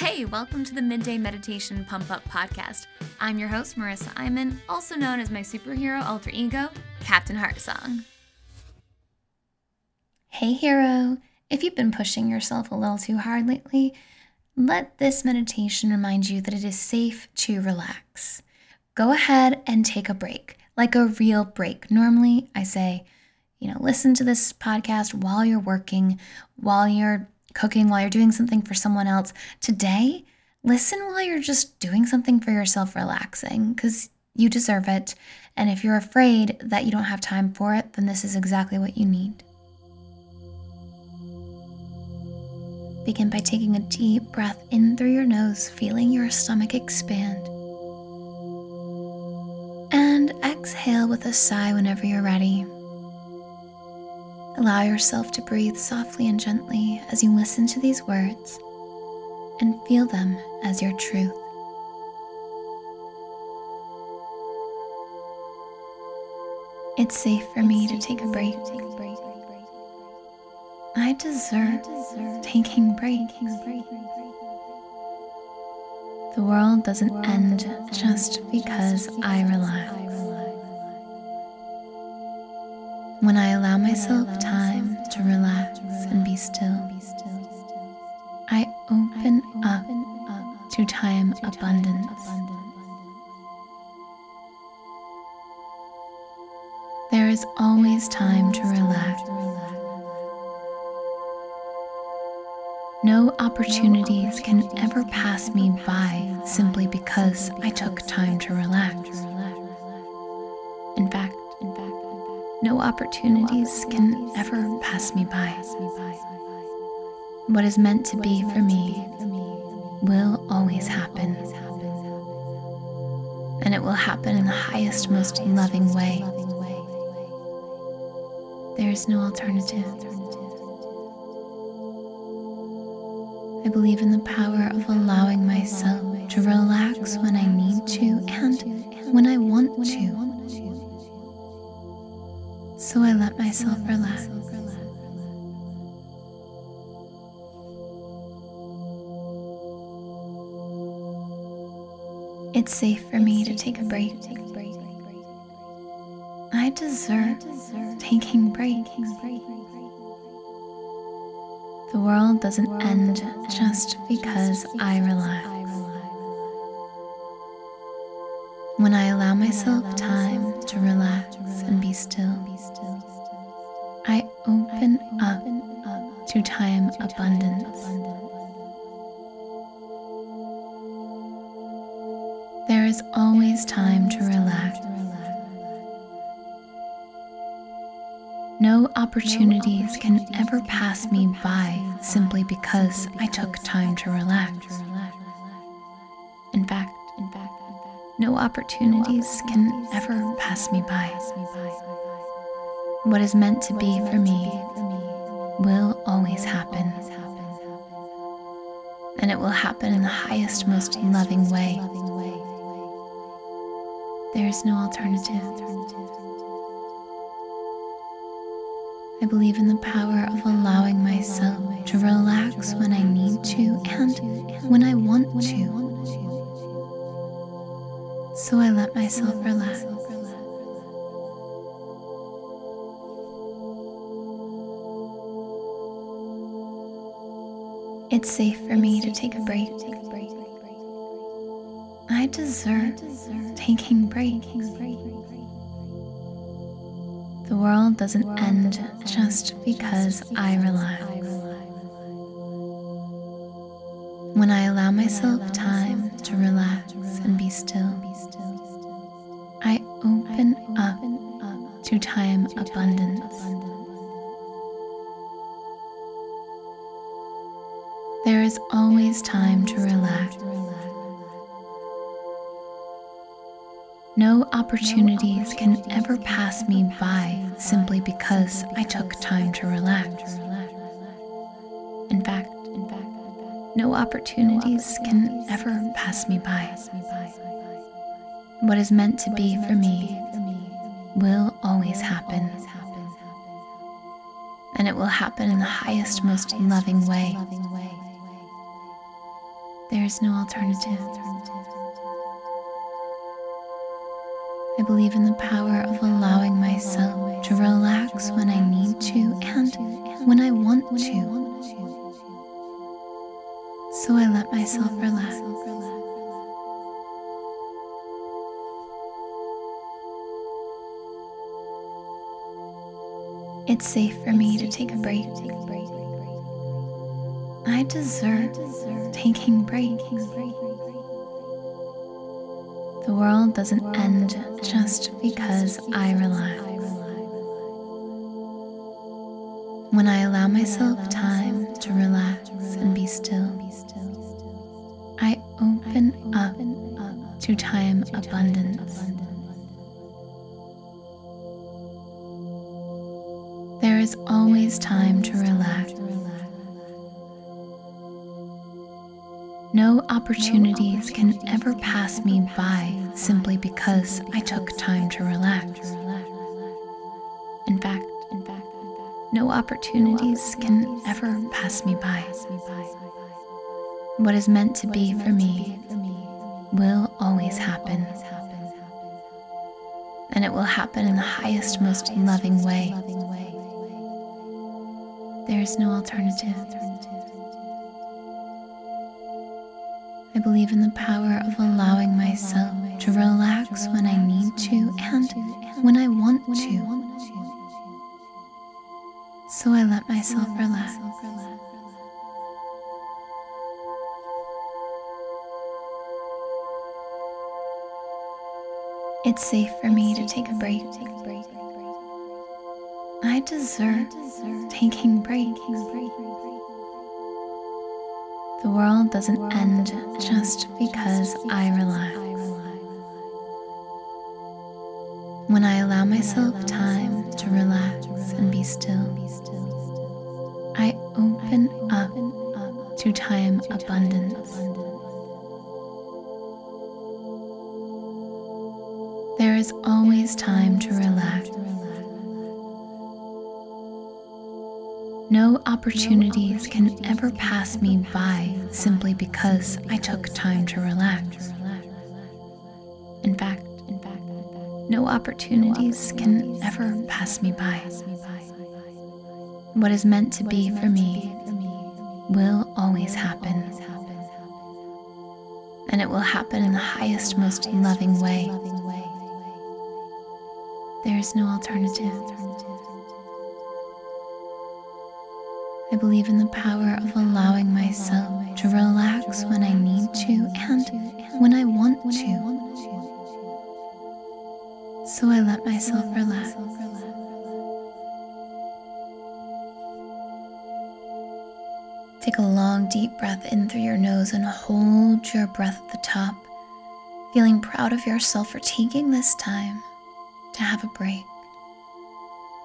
Hey, welcome to the Midday Meditation Pump Up Podcast. I'm your host, Marisa Imon, also known as my superhero alter ego, Captain Heartsong. Hey, hero. If you've been pushing yourself a little too hard lately, let this meditation remind you that it is safe to relax. Go ahead and take a break, like a real break. Normally, I say, you know, listen to this podcast while you're working, while you're cooking, while you're doing something for someone else. Today, listen while you're just doing something for yourself, relaxing, because you deserve it. And if you're afraid that you don't have time for it, then this is exactly what you need. Begin by taking a deep breath in through your nose, feeling your stomach expand. And exhale with a sigh whenever you're ready. Allow yourself to breathe softly and gently as you listen to these words and feel them as your truth. It's safe for me to take a break. I deserve taking breaks. The world doesn't end just because I relax. When I allow myself time to relax and be still, I open up to time abundance. There is always time to relax. No opportunities can ever pass me by simply because I took time to relax. Opportunities can ever pass me by. What is meant to be for me will always happen. And it will happen in the highest, most loving way. There is no alternative. I believe in the power of allowing myself to relax when I need to and when I want to so I let myself relax. It's safe for me to take a break. I deserve taking breaks. The world doesn't end just because I relax. When I allow myself time to relax and be still, I open up to time abundance. There is always time to relax. No opportunities can ever pass me by simply because I took time to relax. Opportunities can ever pass me by. What is meant to be for me will always happen. And it will happen in the highest, most loving way. There is no alternative. I believe in the power of allowing myself to relax when I need to and when I want to. So I let myself relax. It's safe for me to take a break. I deserve taking breaks. The world doesn't end just because I relax. When I allow myself time to relax and be still, I open up to time abundance. There is always time to relax. No opportunities can ever pass me by simply because I took time to relax. In fact, no opportunities can ever pass me by. What is meant to be for me will always happen. And it will happen in the highest, most loving way. There's no alternative. I believe in the power of allowing myself to relax when I need to and when I want to. So I let myself relax. It's safe for me to take a break. I deserve taking breaks. The world doesn't end just because I relax. When I allow myself time to relax and be still, I open up to time abundance. Is always time to relax. No opportunities can ever pass me by simply because I took time to relax. In fact, no opportunities can ever pass me by. What is meant to be for me will always happen. And it will happen in the highest, most loving way. There is no alternative. I believe in the power of allowing myself to relax when I need to and when I want to. So I let myself relax. It's safe for me to take a break. I deserve taking breaks. The world doesn't end just because I relax. When I allow myself time to relax and be still, I open up to time abundance. There is always time to relax. No opportunities can ever pass me by simply because I took time to relax. In fact, no opportunities can ever pass me by. What is meant to be for me will always happen. And it will happen in the highest, most loving way. There is no alternative. I believe in the power of allowing myself to relax when I need to and when I want to. So I let myself relax. Take a long, deep breath in through your nose and hold your breath at the top, feeling proud of yourself for taking this time to have a break.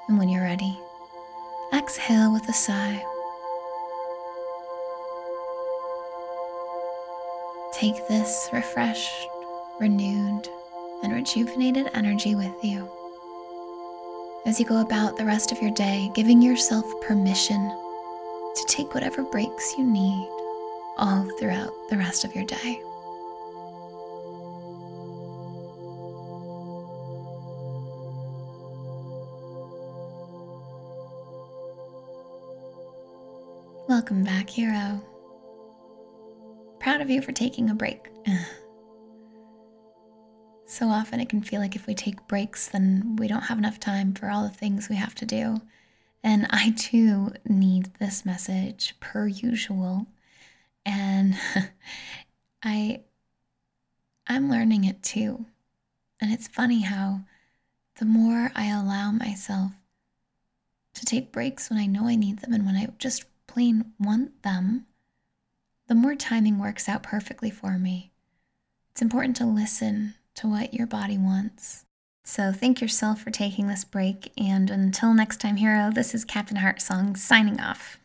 And when you're ready, exhale with a sigh. Take this refreshed, renewed, and rejuvenated energy with you as you go about the rest of your day, giving yourself permission to take whatever breaks you need all throughout the rest of your day. Welcome back, hero. Proud of you for taking a break. so often it can feel like if we take breaks, then we don't have enough time for all the things we have to do. And I too need this message per usual. And I I'm learning it too. And it's funny how the more I allow myself to take breaks when I know I need them and when I just plain want them, the more timing works out perfectly for me. It's important to listen to what your body wants. So thank yourself for taking this break, and until next time, hero, this is Captain Heartsong signing off.